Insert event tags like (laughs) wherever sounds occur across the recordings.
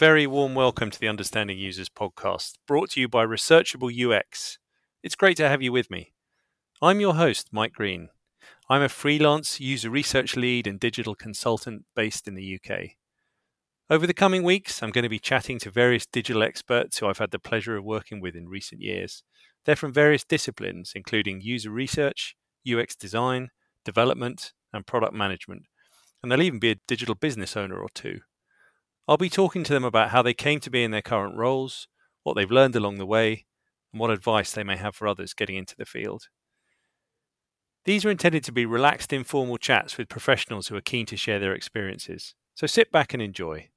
very warm welcome to the Understanding Users podcast, brought to you by Researchable UX. It's great to have you with me. I'm your host, Mike Green. I'm a freelance user research lead and digital consultant based in the UK. Over the coming weeks, I'm going to be chatting to various digital experts who I've had the pleasure of working with in recent years. They're from various disciplines, including user research, UX design, development, and product management. And there'll even be a digital business owner or two. I'll be talking to them about how they came to be in their current roles, what they've learned along the way, and what advice they may have for others getting into the field. These are intended to be relaxed, informal chats with professionals who are keen to share their experiences. So sit back and enjoy.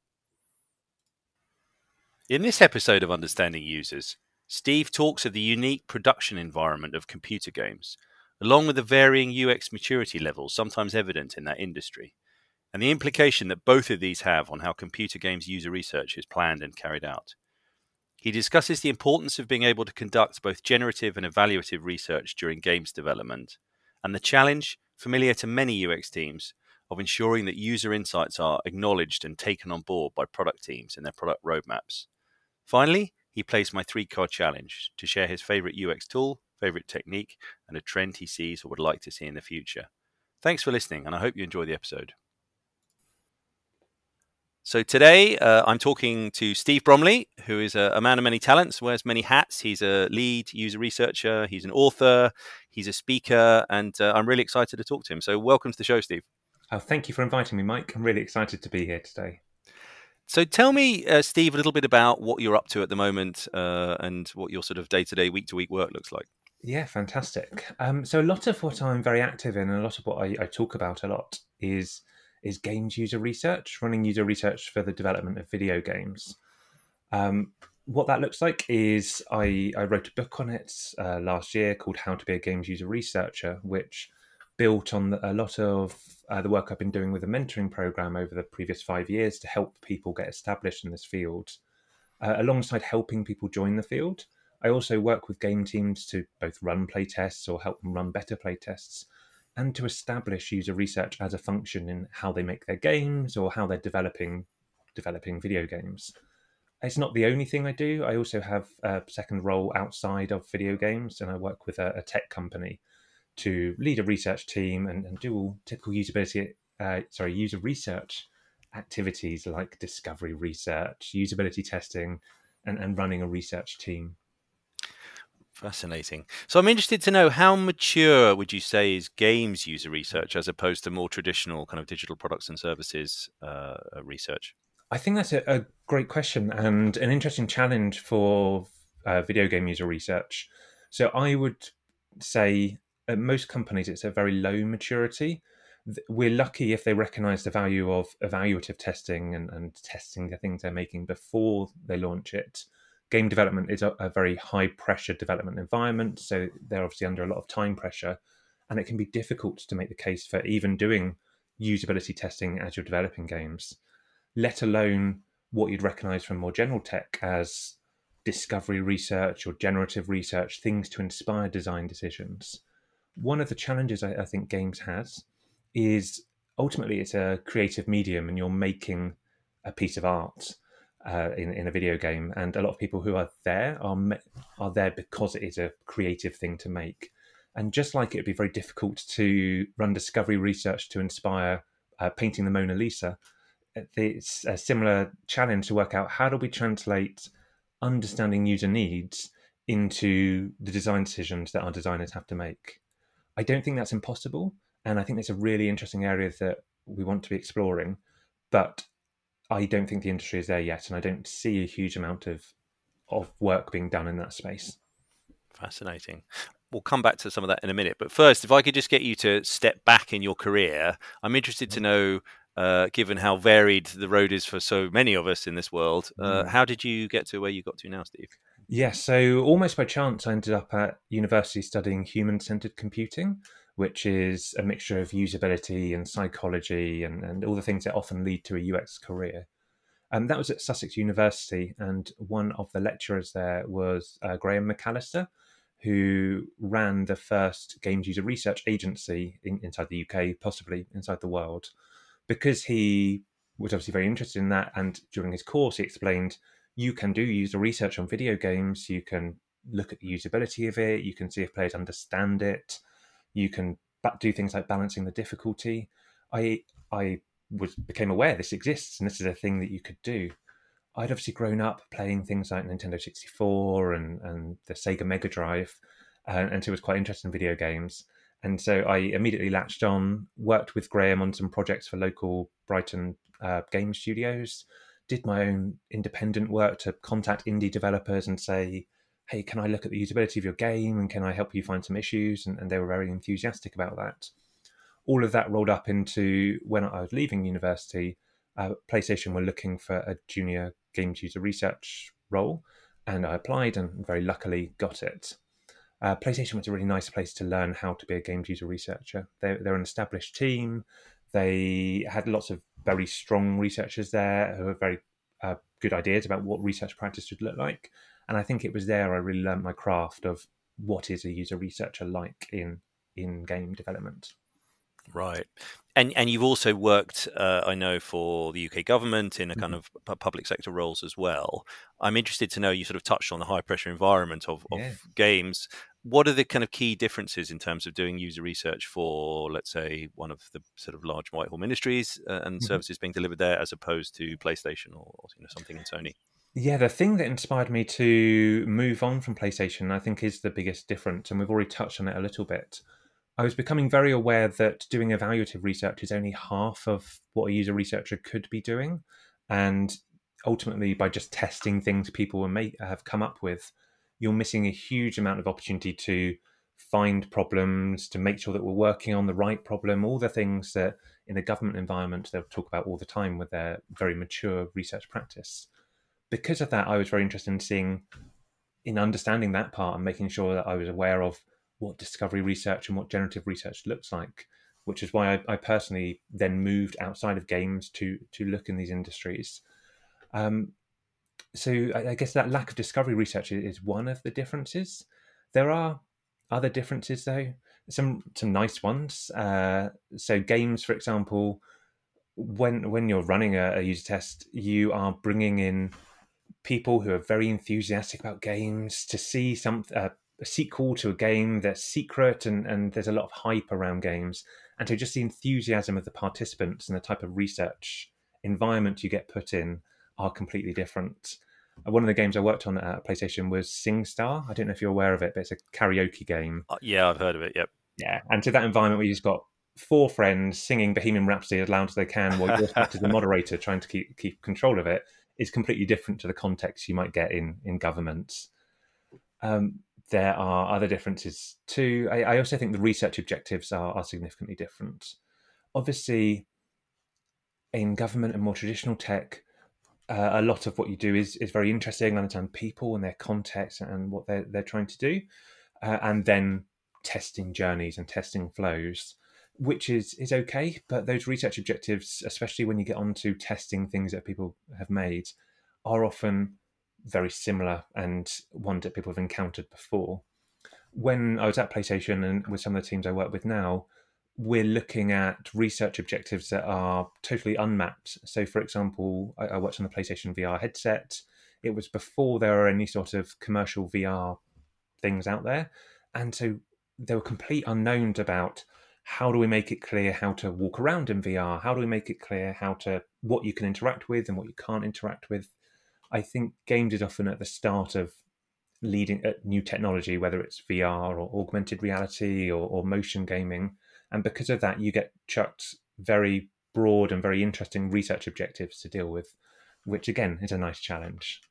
In this episode of Understanding Users, Steve talks of the unique production environment of computer games, along with the varying UX maturity levels sometimes evident in that industry and the implication that both of these have on how computer games user research is planned and carried out. He discusses the importance of being able to conduct both generative and evaluative research during games development, and the challenge, familiar to many UX teams, of ensuring that user insights are acknowledged and taken on board by product teams in their product roadmaps. Finally, he plays my three card challenge to share his favorite UX tool, favorite technique, and a trend he sees or would like to see in the future. Thanks for listening, and I hope you enjoy the episode. So today uh, I'm talking to Steve Bromley, who is a, a, man of many talents, wears many hats. He's a lead user researcher, he's an author, he's a speaker, and uh, I'm really excited to talk to him. So welcome to the show, Steve. Oh, thank you for inviting me, Mike. I'm really excited to be here today. So tell me, uh, Steve, a little bit about what you're up to at the moment uh, and what your sort of day to day, week to week work looks like. Yeah, fantastic. Um, so a lot of what I'm very active in, and a lot of what I, I talk about a lot is is games user research, running user research for the development of video games. Um, what that looks like is I, I wrote a book on it uh, last year called How to Be a Games User Researcher, which built on the, a lot of uh, the work I've been doing with the mentoring program over the previous five years to help people get established in this field. Uh, alongside helping people join the field, I also work with game teams to both run play tests or help them run better playtests and to establish user research as a function in how they make their games or how they're developing developing video games. It's not the only thing I do. I also have a second role outside of video games, and I work with a, a tech company to lead a research team and, and do all typical usability, uh, sorry, user research activities like discovery research, usability testing, and, and running a research team. Fascinating. So I'm interested to know how mature would you say is games user research as opposed to more traditional kind of digital products and services uh, research? I think that's a, a, great question and an interesting challenge for uh, video game user research. So I would say at most companies it's a very low maturity. We're lucky if they recognize the value of evaluative testing and, and testing the things they're making before they launch it game development is a, a very high pressure development environment, so they're obviously under a lot of time pressure, and it can be difficult to make the case for even doing usability testing as you're developing games, let alone what you'd recognize from more general tech as discovery research or generative research, things to inspire design decisions. One of the challenges I, I think games has is ultimately it's a creative medium and you're making a piece of art uh, in in a video game, and a lot of people who are there are are there because it is a creative thing to make. And just like it would be very difficult to run discovery research to inspire uh, painting the Mona Lisa, it's a similar challenge to work out how do we translate understanding user needs into the design decisions that our designers have to make. I don't think that's impossible, and I think it's a really interesting area that we want to be exploring. But I don't think the industry is there yet, and I don't see a huge amount of of work being done in that space. Fascinating. We'll come back to some of that in a minute, but first, if I could just get you to step back in your career, I'm interested to mm-hmm. know. Uh, given how varied the road is for so many of us in this world, uh, mm. how did you get to where you got to now, Steve? Yeah, so almost by chance, I ended up at university studying human centered computing, which is a mixture of usability and psychology and, and all the things that often lead to a UX career. And that was at Sussex University, and one of the lecturers there was uh, Graham McAllister, who ran the first games user research agency in, inside the UK, possibly inside the world, because he was obviously very interested in that. And during his course, he explained you can do user research on video games. You can look at the usability of it. You can see if players understand it. You can do things like balancing the difficulty. I I was became aware this exists and this is a thing that you could do. I'd obviously grown up playing things like Nintendo 64 and, and the Sega Mega Drive, uh, and so was quite interested in video games. And so I immediately latched on, worked with Graham on some projects for local Brighton uh, game studios, did my own independent work to contact indie developers and say, hey, can I look at the usability of your game and can I help you find some issues? And, and they were very enthusiastic about that. All of that rolled up into when I was leaving university, uh, PlayStation were looking for a junior games user research role, and I applied and very luckily got it. Uh, PlayStation was a really nice place to learn how to be a games user researcher. They're, they're, an established team. They had lots of very strong researchers there who had very uh, good ideas about what research practice should look like. And I think it was there I really learned my craft of what is a user researcher like in in game development. Right, and and you've also worked, uh, I know, for the UK government in a kind mm-hmm. of public sector roles as well. I'm interested to know. You sort of touched on the high pressure environment of, of yeah. games. What are the kind of key differences in terms of doing user research for, let's say, one of the sort of large Whitehall ministries uh, and mm-hmm. services being delivered there, as opposed to PlayStation or, or you know something in Sony? Yeah, the thing that inspired me to move on from PlayStation, I think, is the biggest difference, and we've already touched on it a little bit I was becoming very aware that doing evaluative research is only half of what a user researcher could be doing. And ultimately, by just testing things people have come up with, you're missing a huge amount of opportunity to find problems, to make sure that we're working on the right problem, all the things that in a government environment they'll talk about all the time with their very mature research practice. Because of that, I was very interested in seeing, in understanding that part and making sure that I was aware of what discovery research and what generative research looks like, which is why I, I personally then moved outside of games to to look in these industries. Um, so I, I, guess that lack of discovery research is one of the differences. There are other differences though, some some nice ones. Uh, so games, for example, when when you're running a, a user test, you are bringing in people who are very enthusiastic about games to see some uh, a sequel to a game that's secret and, and there's a lot of hype around games. And so just the enthusiasm of the participants and the type of research environment you get put in are completely different. Uh, one of the games I worked on at PlayStation was SingStar. I don't know if you're aware of it, but it's a karaoke game. Uh, yeah, I've heard of it. Yep. Yeah, and to that environment where you've got four friends singing Bohemian Rhapsody as loud as they can, while you're (laughs) the moderator trying to keep keep control of it, is completely different to the context you might get in in governments. Um, there are other differences too. I, I also think the research objectives are, are significantly different. Obviously, in government and more traditional tech, uh, a lot of what you do is is very interesting. Understand people and their context and what they're they're trying to do, uh, and then testing journeys and testing flows, which is is okay. But those research objectives, especially when you get onto testing things that people have made, are often very similar and one that people have encountered before. When I was at PlayStation and with some of the teams I work with now, we're looking at research objectives that are totally unmapped. So, for example, I, I worked on the PlayStation VR headset. It was before there were any sort of commercial VR things out there. And so there were complete unknowns about how do we make it clear how to walk around in VR? How do we make it clear how to what you can interact with and what you can't interact with? I think games is often at the start of leading at new technology, whether it's VR or augmented reality or, or motion gaming. And because of that, you get chucked very broad and very interesting research objectives to deal with, which again is a nice challenge.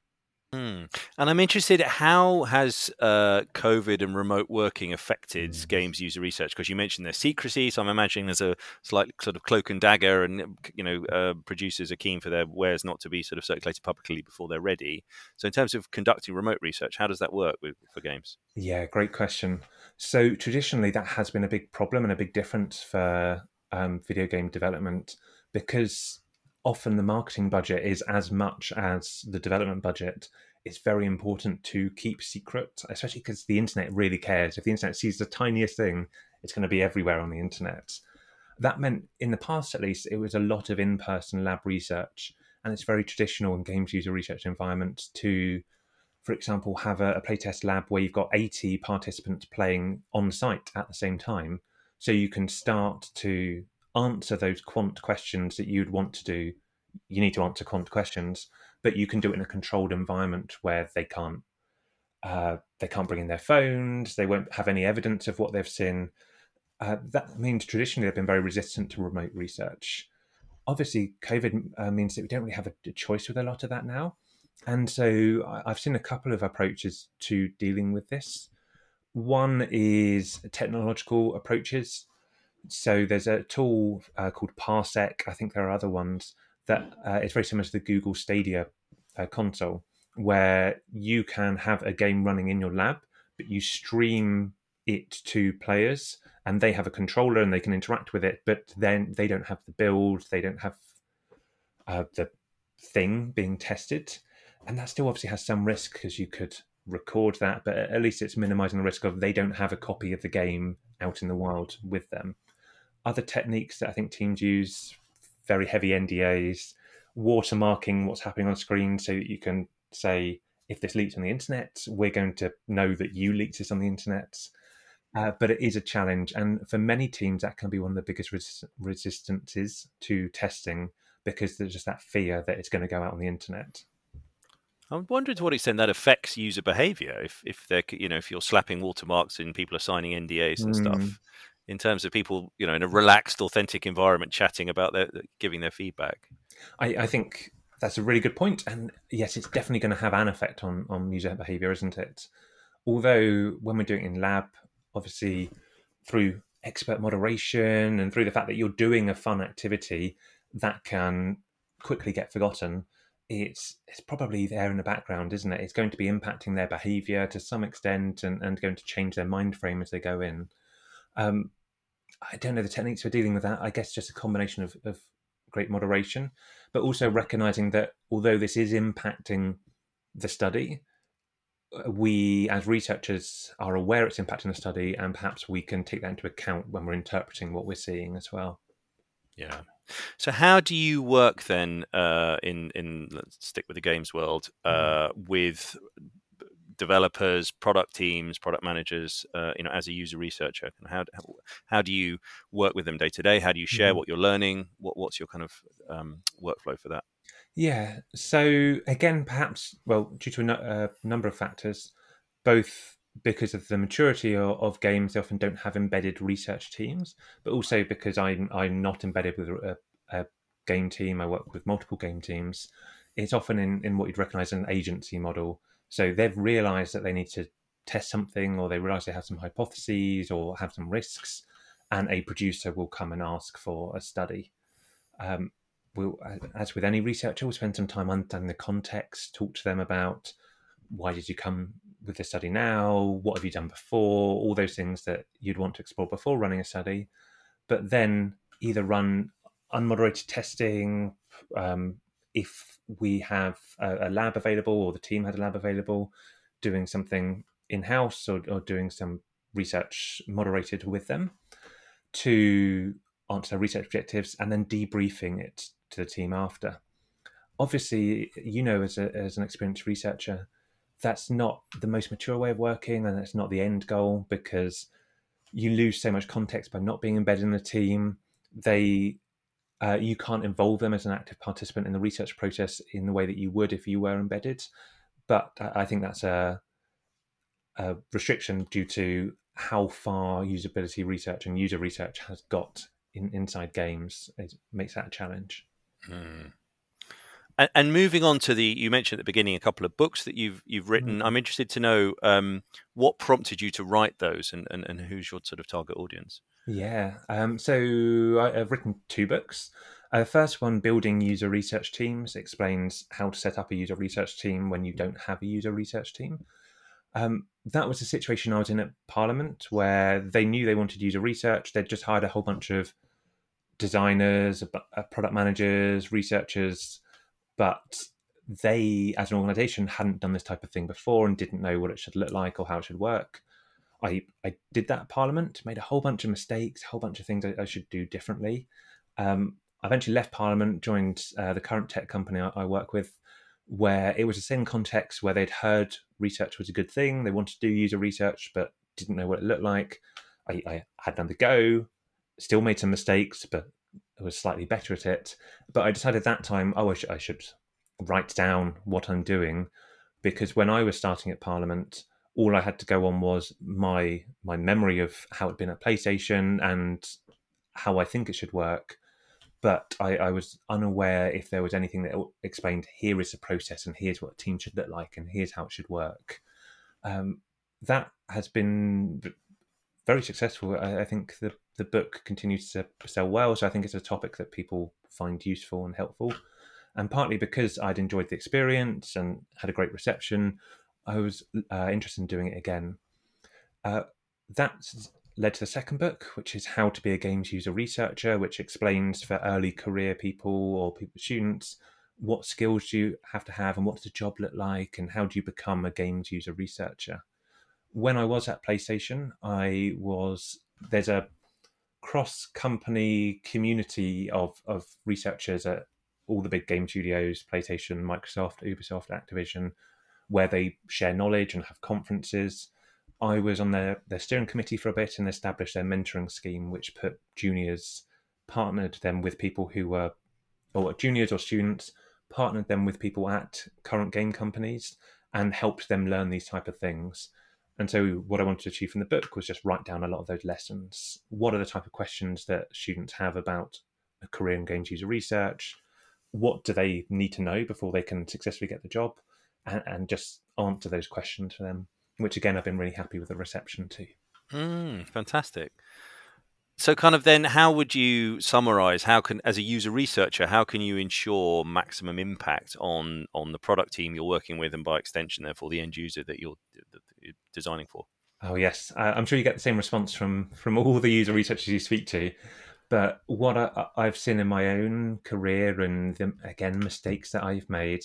Mm. And I'm interested, how has uh, COVID and remote working affected mm. games user research? Because you mentioned there's secrecy, so I'm imagining there's a slight sort of cloak and dagger, and you know, uh, producers are keen for their wares not to be sort of circulated publicly before they're ready. So, in terms of conducting remote research, how does that work with, for games? Yeah, great question. So, traditionally, that has been a big problem and a big difference for um, video game development because often the marketing budget is as much as the development budget. It's very important to keep secret, especially because the internet really cares. If the internet sees the tiniest thing, it's going to be everywhere on the internet. that meant in the past, at least, it was a lot of in person lab research. And it's very traditional in games user research environments to, for example, have a, a playtest lab where you've got 80 participants playing on site at the same time. So you can start to answer those quant questions that you'd want to do. You need to answer quant questions, but you can do it in a controlled environment where they can't uh, they can't bring in their phones. They won't have any evidence of what they've seen. Uh, that means traditionally they've been very resistant to remote research. Obviously, COVID uh, means that we don't really have a, a, choice with a lot of that now. And so I've seen a couple of approaches to dealing with this. One is technological approaches. So there's a tool uh, called Parsec. I think there are other ones that uh, is very similar to the Google Stadia uh, console where you can have a game running in your lab, but you stream it to players and they have a controller and they can interact with it, but then they don't have the build, they don't have uh, the thing being tested. And that still obviously has some risk because you could record that, but at least it's minimizing the risk of they don't have a copy of the game out in the wild with them. Other techniques that I think teams use very heavy NDAs, watermarking what's happening on screen so that you can say if this leaks on the internet, we're going to know that you leaked this on the internet. Uh, but it is a challenge, and for many teams, that can be one of the biggest res- resistances to testing because there's just that fear that it's going to go out on the internet. I'm wondering to what extent that affects user behavior. If if they're you know if you're slapping watermarks and people are signing NDAs and mm. stuff, in terms of people you know in a relaxed, authentic environment chatting about their giving their feedback. I, I think that's a really good point. And yes, it's definitely going to have an effect on, on user behavior, isn't it? Although when we're doing it in lab, obviously through expert moderation and through the fact that you're doing a fun activity that can quickly get forgotten, it's it's probably there in the background, isn't it? It's going to be impacting their behavior to some extent and, and going to change their mind frame as they go in. Um, I don't know the techniques for dealing with that. I guess just a combination of, of great moderation but also recognizing that although this is impacting the study, uh, we as researchers are aware it's impacting the study, and perhaps we can take that into account when we're interpreting what we're seeing as well. Yeah. So how do you work then uh, in in let's stick with the games world mm-hmm. uh, with developers, product teams, product managers, uh, you know, as a user researcher? How, how, how do you work with them day to day? How do you share mm-hmm. what you're learning? What what's your kind of um, workflow for that? Yeah. So again, perhaps well, due to a no, uh, number of factors, both because of the maturity of, of, games, they often don't have embedded research teams, but also because I'm I'm not embedded with a, a game team. I work with multiple game teams. It's often in, in what you'd recognize an agency model so they've realized that they need to test something or they realize they have some hypotheses or have some risks, and a producer will come and ask for a study. Um, we'll, as with any researcher, we'll spend some time understanding the context, talk to them about why did you come with the study now? What have you done before? All those things that you'd want to explore before running a study. But then either run unmoderated testing, um, if we have a, a, lab available or the team had a lab available, doing something in house or, or doing some research moderated with them to answer research objectives and then debriefing it to the team after. Obviously, you know, as, a, as an experienced researcher, that's not the most mature way of working and that's not the end goal because you lose so much context by not being embedded in the team. They uh, you can't involve them as an active participant in the research process in the way that you would if you were embedded. But I think that's a, a restriction due to how far usability research and user research has got in, inside games. It makes that a challenge. Mm. And, and, moving on to the, you mentioned at the beginning a couple of books that you've you've written. Mm. I'm interested to know um, what prompted you to write those, and, and, and who's your sort of target audience. Yeah. Um, so I, have written two books. Uh, the first one, Building User Research Teams, explains how to set up a user research team when you don't have a user research team. Um, that was a situation I was in at Parliament where they knew they wanted user research. They'd just hired a whole bunch of designers, product managers, researchers, but they, as an organization, hadn't done this type of thing before and didn't know what it should look like or how it should work. I, I did that at Parliament, made a whole bunch of mistakes, a whole bunch of things I, I should do differently. Um, I eventually left Parliament, joined uh, the current tech company I, I, work with, where it was the same context where they'd heard research was a good thing. They wanted to do user research, but didn't know what it looked like. I, I had the go, still made some mistakes, but was slightly better at it. But I decided that time, oh, I, sh- I should write down what I'm doing because when I was starting at Parliament, all I had to go on was my my memory of how it'd been at PlayStation and how I think it should work. But I, I was unaware if there was anything that explained here is the process and here's what a team should look like and here's how it should work. Um, that has been very successful. I, I, think the the book continues to sell well, so I think it's a topic that people find useful and helpful. And partly because I'd enjoyed the experience and had a great reception, I was uh, interested in doing it again. Uh, that led to the second book, which is How to Be a Games User Researcher, which explains for early career people or people, students what skills do you have to have and what does the job look like and how do you become a games user researcher. When I was at PlayStation, I was there's a cross company community of, of researchers at all the big game studios, PlayStation, Microsoft, Ubisoft, Activision, where they share knowledge and have conferences. I was on their, their steering committee for a bit and established their mentoring scheme, which put juniors, partnered them with people who were, or juniors or students, partnered them with people at current game companies and helped them learn these type of things. And so, what I wanted to achieve from the book was just write down a lot of those lessons. What are the type of questions that students have about a career in games user research? What do they need to know before they can successfully get the job? and, and just answer those questions for them, which again, I've been really happy with the reception to. Mm, fantastic. So, kind of then, how would you summarize? How can, as a user researcher, how can you ensure maximum impact on on the product team you're working with, and by extension, therefore, the end user that you're, that you're designing for? Oh yes, uh, I'm sure you get the same response from from all the user researchers you speak to. But what I, have seen in my own career, and the, again mistakes that I've made,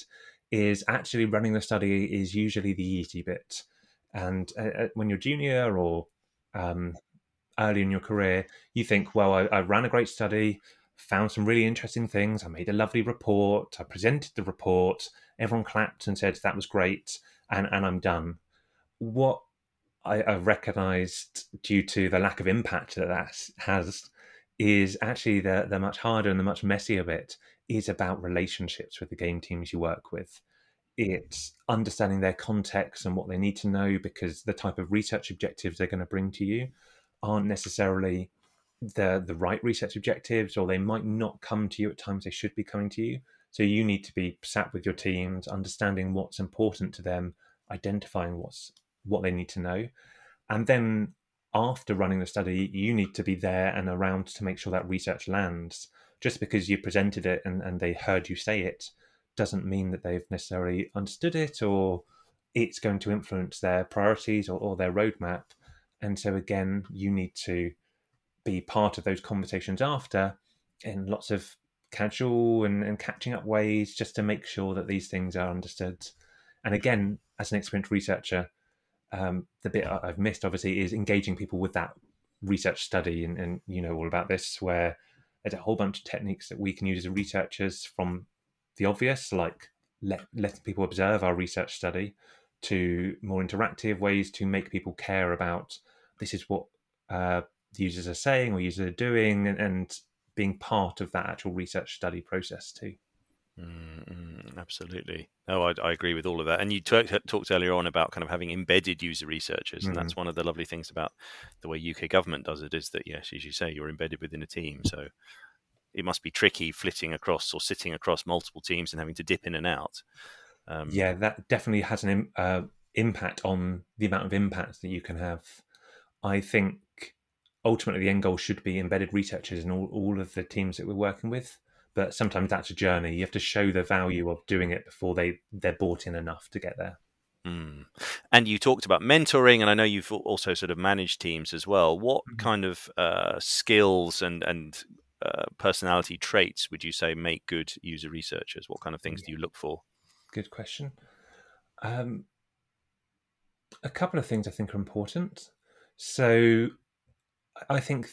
is actually running the study is usually the easy bit. And uh, uh, when you're junior or um, early in your career, you think, well, I, I ran a great study, found some really interesting things. I made a lovely report. I presented the report. Everyone clapped and said that was great, and, and I'm done. What I, have recognized due to the lack of impact that that has is actually the, the much harder and the much messier bit is about relationships with the game teams you work with. It's understanding their context and what they need to know because the type of research objectives they're going to bring to you aren't necessarily the the right research objectives, or they might not come to you at times they should be coming to you. So you need to be sat with your teams, understanding what's important to them, identifying what's what they need to know, and then after running the study, you need to be there and around to make sure that research lands just because you presented it and, and they heard you say it doesn't mean that they've necessarily understood it or it's going to influence their priorities or, or their roadmap. And so, again, you need to be part of those conversations after in lots of casual and, and catching up ways just to make sure that these things are understood. And again, as an experienced researcher, um, the bit I've missed obviously is engaging people with that research study, and, and you know all about this, where there's a whole bunch of techniques that we can use as researchers from the obvious, like let letting people observe our research study, to more interactive ways to make people care about this is what uh, the users are saying or users are doing, and, and being part of that actual research study process too. Mm, absolutely. No, I, I, agree with all of that. And you t- talked earlier on about kind of having embedded user researchers, and mm. that's one of the lovely things about the way UK government does it is that yes, as you say, you're embedded within a team. So it must be tricky flitting across or sitting across multiple teams and having to dip in and out. Um, yeah, that definitely has an uh, impact on the amount of impact that you can have. I think ultimately the end goal should be embedded researchers in all, all of the teams that we're working with but sometimes that's a journey. You have to show the value of doing it before they they're bought in enough to get there. Mm. And you talked about mentoring, and I know you've also sort of managed teams as well. What mm-hmm. kind of uh, skills and and uh, personality traits would you say make good user researchers? What kind of things yeah. do you look for? Good question. Um, a couple of things I think are important. So I think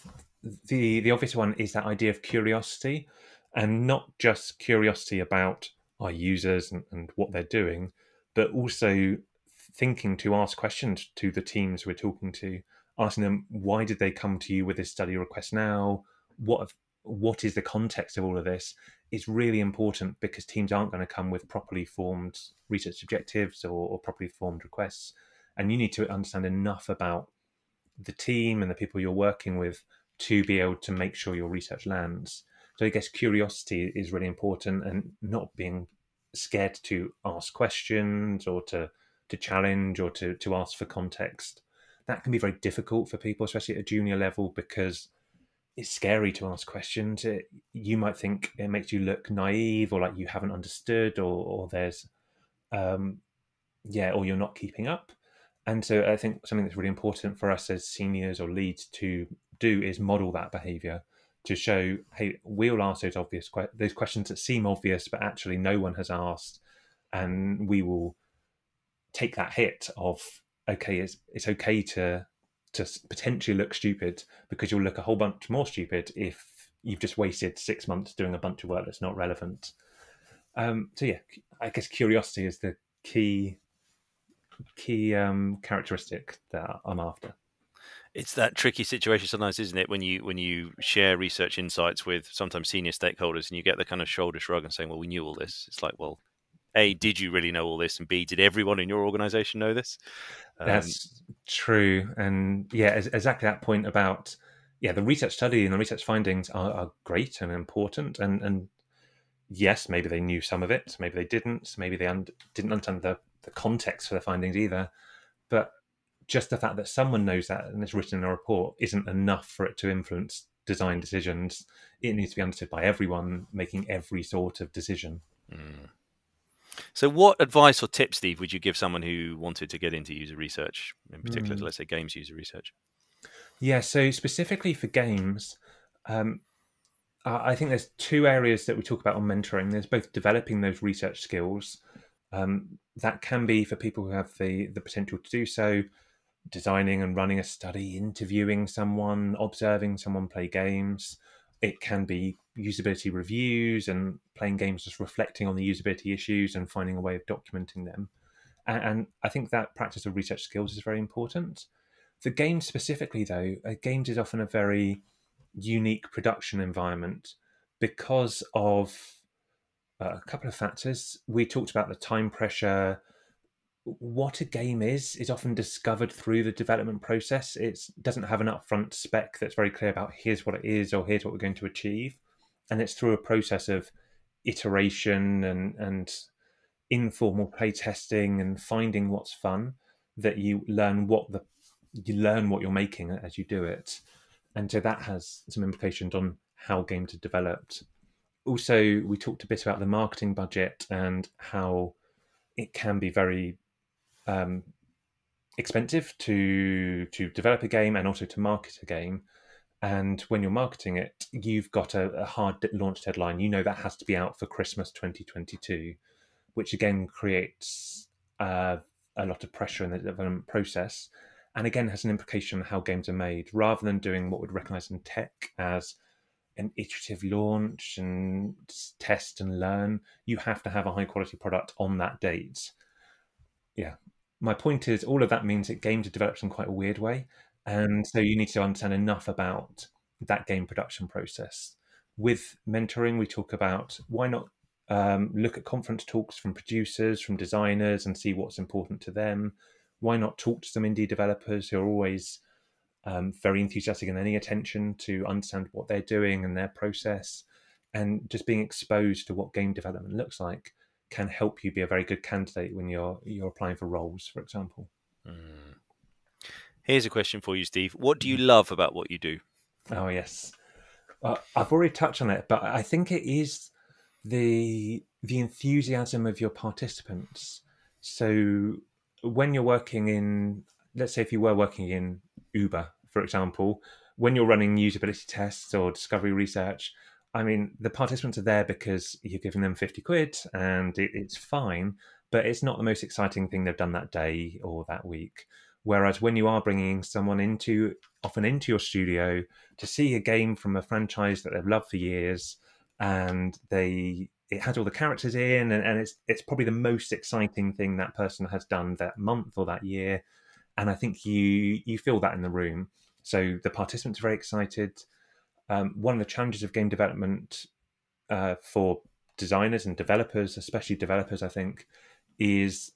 the the obvious one is that idea of curiosity, and not just curiosity about our users and, and what they're doing, but also thinking to ask questions to the teams we're talking to, asking them why did they come to you with this study request now? What what is the context of all of this? Is really important because teams aren't going to come with properly formed research objectives or, or properly formed requests, and you need to understand enough about the team and the people you're working with to be able to make sure your research lands. So I guess curiosity is really important and not being scared to ask questions or to to challenge or to to ask for context. That can be very difficult for people, especially at a junior level, because it's scary to ask questions. It, you might think it makes you look naive or like you haven't understood or, or there's, um, yeah, or you're not keeping up. And so I think something that's really important for us as seniors or leads to do is model that behavior to show, hey, we'll ask those obvious que- those questions that seem obvious, but actually no one has asked, and we will take that hit of okay, it's it's okay to to potentially look stupid because you'll look a whole bunch more stupid if you've just wasted six months doing a bunch of work that's not relevant. Um, so yeah, I guess curiosity is the key key um, characteristic that I'm after it's that tricky situation sometimes, isn't it? When you when you share research insights with sometimes senior stakeholders, and you get the kind of shoulder shrug and saying, "Well, we knew all this." It's like, well, a, did you really know all this, and b, did everyone in your organization know this? Um, That's true, and yeah, exactly that point about yeah, the research study and the research findings are, are great and important, and and yes, maybe they knew some of it, maybe they didn't, maybe they un- didn't understand the the context for the findings either, but just the fact that someone knows that and it's written in a report isn't enough for it to influence design decisions. It needs to be understood by everyone making every sort of decision. Mm. So, what advice or tips, Steve, would you give someone who wanted to get into user research, in particular, mm. let's say games user research? Yeah, so specifically for games, um, I think there's two areas that we talk about on mentoring. There's both developing those research skills. Um, that can be for people who have the the potential to do so, designing and running a study, interviewing someone, observing someone play games. It can be usability reviews and playing games, just reflecting on the usability issues and finding a way of documenting them. And, I think that practice of research skills is very important. For games specifically, though, uh, games is often a very unique production environment because of uh, a couple of factors. We talked about the time pressure, what a game is is often discovered through the development process. It doesn't have an upfront spec that's very clear about here's what it is or here's what we're going to achieve, and it's through a process of iteration and and informal play testing and finding what's fun that you learn what the you learn what you're making as you do it, and so that has some implications on how games are developed. Also, we talked a bit about the marketing budget and how it can be very um, expensive to to develop a game and also to market a game. And when you're marketing it, you've got a, a hard launch deadline. You know that has to be out for Christmas 2022, which again creates uh, a lot of pressure in the development process, and again has an implication on how games are made. Rather than doing what we'd recognise in tech as an iterative launch and test and learn, you have to have a high quality product on that date. Yeah, my point is all of that means that games are developed in quite a weird way and so you need to understand enough about that game production process. With mentoring we talk about why not um, look at conference talks from producers from designers and see what's important to them. Why not talk to some indie developers who are always um, very enthusiastic and any attention to understand what they're doing and their process and just being exposed to what game development looks like can help you be a very good candidate when you're you're applying for roles, for example. Mm. Here's a question for you, Steve. What do you mm. love about what you do? Oh yes, uh, I've already touched on it, but I think it is the the enthusiasm of your participants. So when you're working in, let's say, if you were working in Uber, for example, when you're running usability tests or discovery research, I mean, the participants are there because you're giving them 50 quid and it, it's fine, but it's not the most exciting thing they've done that day or that week. Whereas when you are bringing someone into often into your studio to see a game from a franchise that they've loved for years, and they it has all the characters in, and, and it's it's probably the most exciting thing that person has done that month or that year, and I think you you feel that in the room. So the participants are very excited. Um, one of the challenges of game development uh, for designers and developers, especially developers, I think, is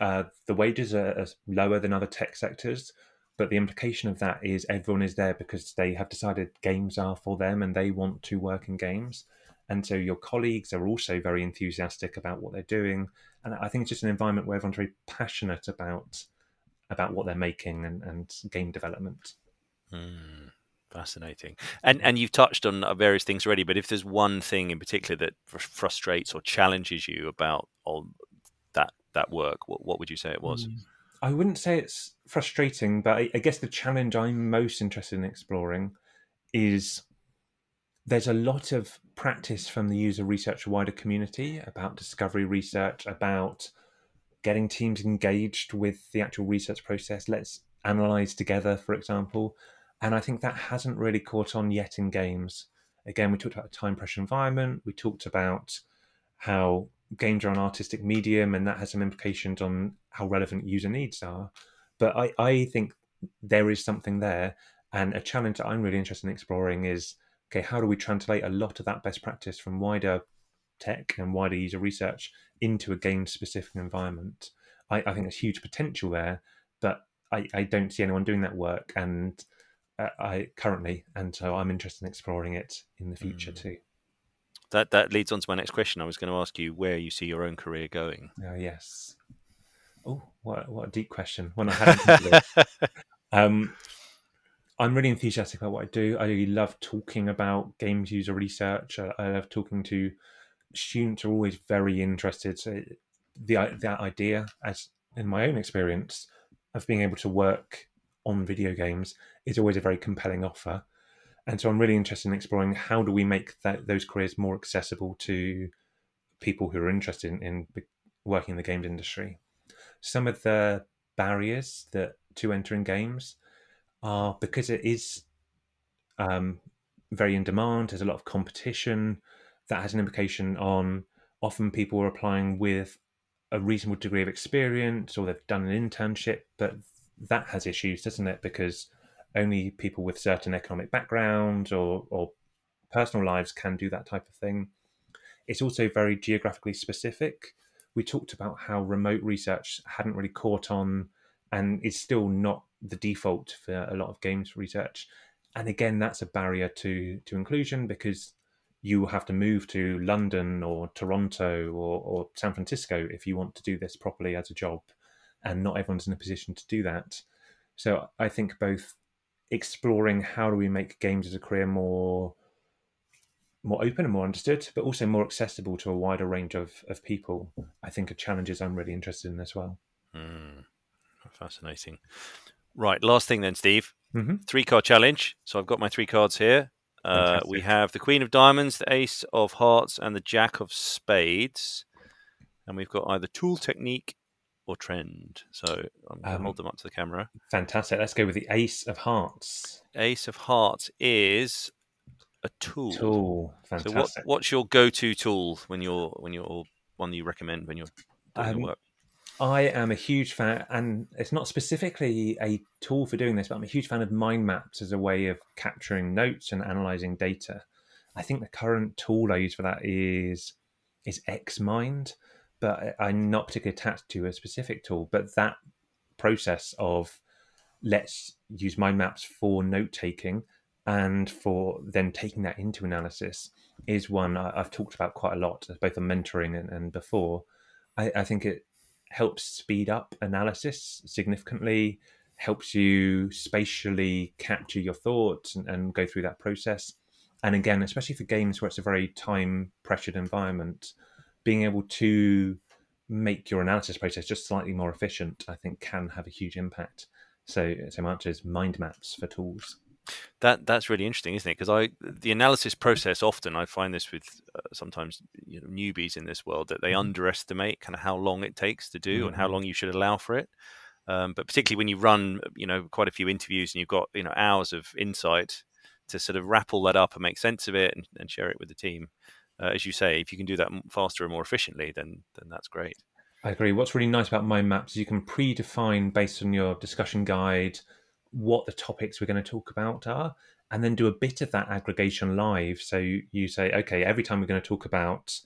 uh, the wages are, are, lower than other tech sectors. But the implication of that is everyone is there because they have decided games are for them and they want to work in games. And so your colleagues are also very enthusiastic about what they're doing. And I think it's just an environment where everyone's very passionate about about what they're making and, and game development. Mm. Fascinating. And and you've touched on uh, various things already, but if there's one thing in particular that frustrates or challenges you about on that that work, what, what would you say it was? Hmm. I wouldn't say it's frustrating, but I, I guess the challenge I'm most interested in exploring is there's a lot of practice from the user research wider community about discovery research, about getting teams engaged with the actual research process. Let's analyze together, for example. And I think that hasn't really caught on yet in games. Again, we talked about a time pressure environment. We talked about how games are an artistic medium, and that has some implications on how relevant user needs are. But I, I think there is something there. And a challenge that I'm really interested in exploring is okay, how do we translate a lot of that best practice from wider tech and wider user research into a game specific environment? I, I, think there's huge potential there, but I, I, don't see anyone doing that work. And uh, I currently, and so I'm interested in exploring it in the future mm. too. That that leads on to my next question. I was going to ask you where you see your own career going. Oh yes. Oh, what what a deep question. One I hadn't (laughs) um, I'm really enthusiastic about what I do. I really love talking about games user research. I, I love talking to students. Are always very interested. So the that idea, as in my own experience, of being able to work on video games is always a very compelling offer. And so I'm really interested in exploring how do we make that, those careers more accessible to people who are interested in, in working in the games industry. Some of the barriers that to entering games are because it is um, very in demand. There's a lot of competition that has an implication on often people are applying with a reasonable degree of experience or they've done an internship, but that has issues, doesn't it? Because only people with certain economic backgrounds or, or personal lives can do that type of thing. It's also very geographically specific. We talked about how remote research hadn't really caught on and is still not the default for a lot of games research. And again, that's a barrier to, to inclusion because you have to move to London or Toronto or, or San Francisco if you want to do this properly as a job and not everyone's in a position to do that. So I think both exploring how do we make games as a career more more open and more understood, but also more accessible to a wider range of, of people, I think are challenges I'm really interested in as well. Mm, fascinating. Right, last thing then, Steve. Mm-hmm. Three card challenge. So I've got my three cards here. Uh, we have the Queen of Diamonds, the Ace of Hearts, and the Jack of Spades. And we've got either tool technique or trend? So I'm going to um, hold them up to the camera. Fantastic. Let's go with the Ace of Hearts. Ace of Hearts is a tool. Tool. Fantastic. So what, what's your go-to tool when you're when you're one that you recommend when you're doing um, work? I am a huge fan, and it's not specifically a tool for doing this, but I'm a huge fan of mind maps as a way of capturing notes and analyzing data. I think the current tool I use for that is is XMind but I'm not particularly attached to a specific tool. But that process of let's use mind maps for note taking and for then taking that into analysis is one I've talked about quite a lot, both on mentoring and, and before. I, I think it helps speed up analysis significantly, helps you spatially capture your thoughts and, and go through that process. And again, especially for games where it's a very time pressured environment, being able to make your analysis process just slightly more efficient, I think can have a huge impact. So, so my answer is mind maps for tools. That that's really interesting, isn't it? Because I the analysis process often I find this with uh, sometimes you know, newbies in this world that they mm. underestimate kind of how long it takes to do mm. and how mm-hmm. long you should allow for it. Um, but particularly when you run, you know, quite a few interviews and you've got you know hours of insight to sort of wrap all that up and make sense of it and, and share it with the team. Uh, as you say, if you can do that faster and more efficiently, then then that's great. I agree. What's really nice about mind maps is you can predefine based on your discussion guide what the topics we're going to talk about are, and then do a bit of that aggregation live. So you, say, okay, every time we're going to talk about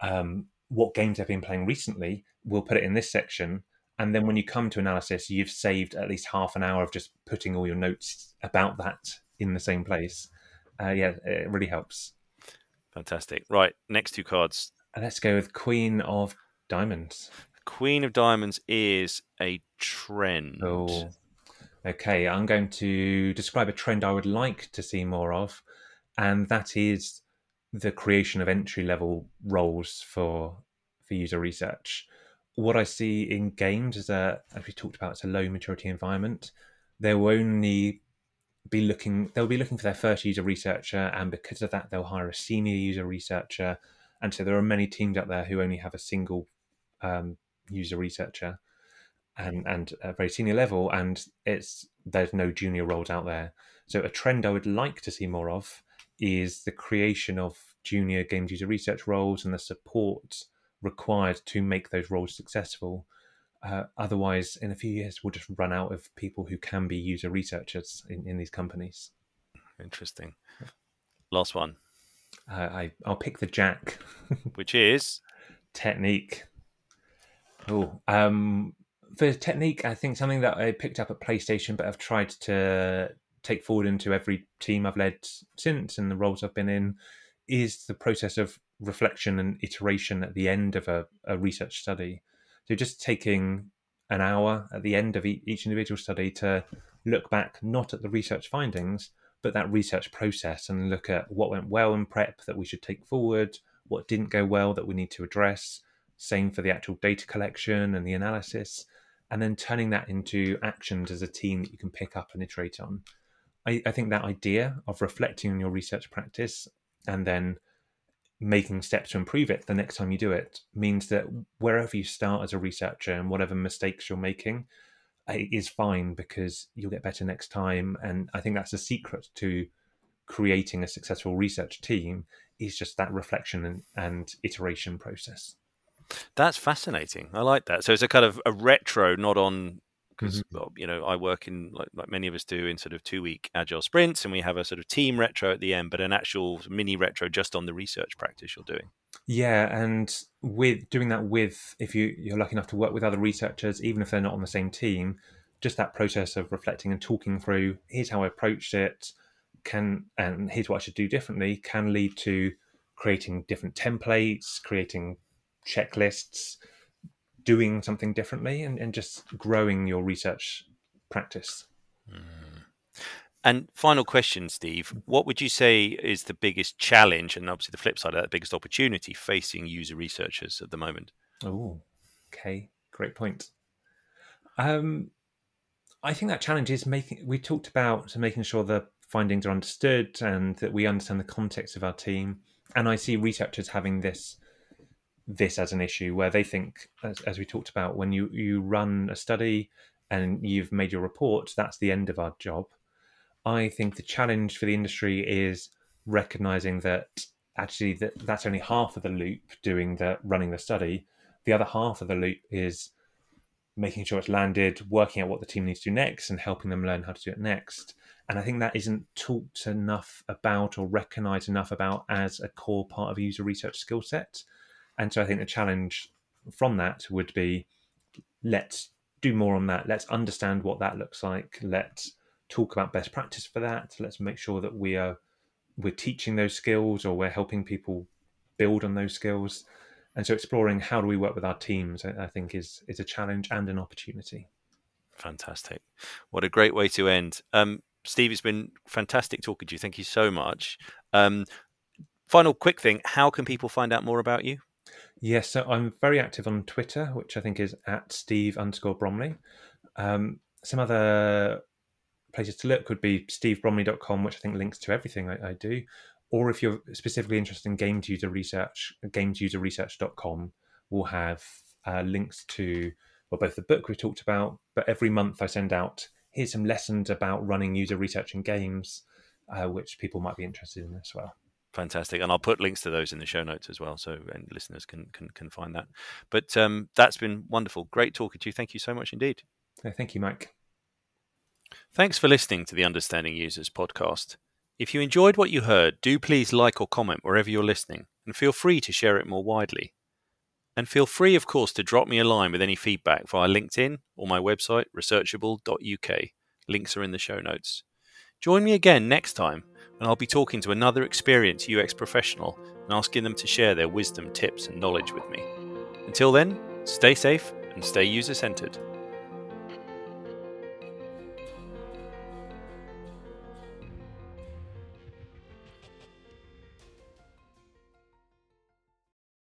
um, what games I've been playing recently, we'll put it in this section. And then when you come to analysis, you've saved at least half an hour of just putting all your notes about that in the same place. Uh, yeah, it really helps. Fantastic. Right, next two cards. Let's go with Queen of Diamonds. Queen of Diamonds is a trend. Oh, okay. I'm going to describe a trend I would like to see more of, and that is the creation of entry level roles for for user research. What I see in games is a, as we talked about, it's a low maturity environment. There will only be looking they'll be looking for their first user researcher and because of that they'll hire a senior user researcher. And so there are many teams out there who only have a single um, user researcher and and a very senior level and it's there's no junior roles out there. So a trend i would like to see more of is the creation of junior games user research roles and the support required to make those roles successful uh, otherwise, in a few years, we'll just run out of people who can be user researchers in, in these companies. Interesting. Last one. Uh, I I'll pick the Jack, (laughs) which is technique. Oh, um, for technique, I think something that I picked up at PlayStation, but I've tried to take forward into every team I've led since and the roles I've been in, is the process of reflection and iteration at the end of a, a research study. So just taking an hour at the end of each individual study to look back not at the research findings, but that research process and look at what went well in prep that we should take forward, what didn't go well that we need to address. Same for the actual data collection and the analysis, and then turning that into actions as a team that you can pick up and iterate on. I, I think that idea of reflecting on your research practice and then making steps to improve it the next time you do it means that wherever you start as a researcher and whatever mistakes you're making is fine because you'll get better next time. And i think that's the secret to creating a successful research team is just that reflection and, and iteration process. That's fascinating. I like that. So it's a kind of a retro not on because mm-hmm. you know I work in like, like, many of us do in sort of two week agile sprints, and we have a sort of team retro at the end, but an actual mini retro just on the research practice you're doing. Yeah, and with doing that with if you you're lucky enough to work with other researchers, even if they're not on the same team, just that process of reflecting and talking through here's how I approached it, can and here's what I should do differently can lead to creating different templates, creating checklists doing something differently and, and just growing your research practice. Mm. And final question, Steve. What would you say is the biggest challenge, and obviously the flip side of that, the biggest opportunity facing user researchers at the moment? Oh, okay. Great point. Um, I think that challenge is making, we talked about making sure the findings are understood and that we understand the context of our team. And I see researchers having this this as an issue where they think, as, as we talked about, when you, you run a study and you've made your report, that's the end of our job. I think the challenge for the industry is recognizing that actually that, that's only half of the loop doing the running the study. The other half of the loop is making sure it's landed, working out what the team needs to do next, and helping them learn how to do it next. And I think that isn't talked enough about or recognized enough about as a core part of a user research skill set. And so I think the challenge from that would be let's do more on that. Let's understand what that looks like. Let's talk about best practice for that. Let's make sure that we are we're teaching those skills or we're helping people build on those skills. And so exploring how do we work with our teams, I, think is is a challenge and an opportunity. Fantastic. What a great way to end. Um, Steve, it's been fantastic talking to you. Thank you so much. Um, final quick thing how can people find out more about you? Yes, so I'm very active on Twitter, which I think is at Steve underscore Bromley. Um, some other places to look would be stevebromley.com, which I think links to everything I, I, do. Or if you're specifically interested in games user research, gamesuserresearch.com will have uh, links to well, both the book we talked about, but every month I send out here's some lessons about running user research in games, uh, which people might be interested in as well. Fantastic, and I'll put links to those in the show notes as well, so and listeners can can, can find that. But um, that's been wonderful, great talking to you. Thank you so much indeed. thank you, Mike. Thanks for listening to the Understanding Users podcast. If you enjoyed what you heard, do please like or comment wherever you're listening, and feel free to share it more widely. And feel free, of course, to drop me a line with any feedback via LinkedIn or my website, researchable.uk. Links are in the show notes. Join me again next time and I'll be talking to another experienced UX professional and asking them to share their wisdom, tips, and knowledge with me. Until then, stay safe and stay user centered.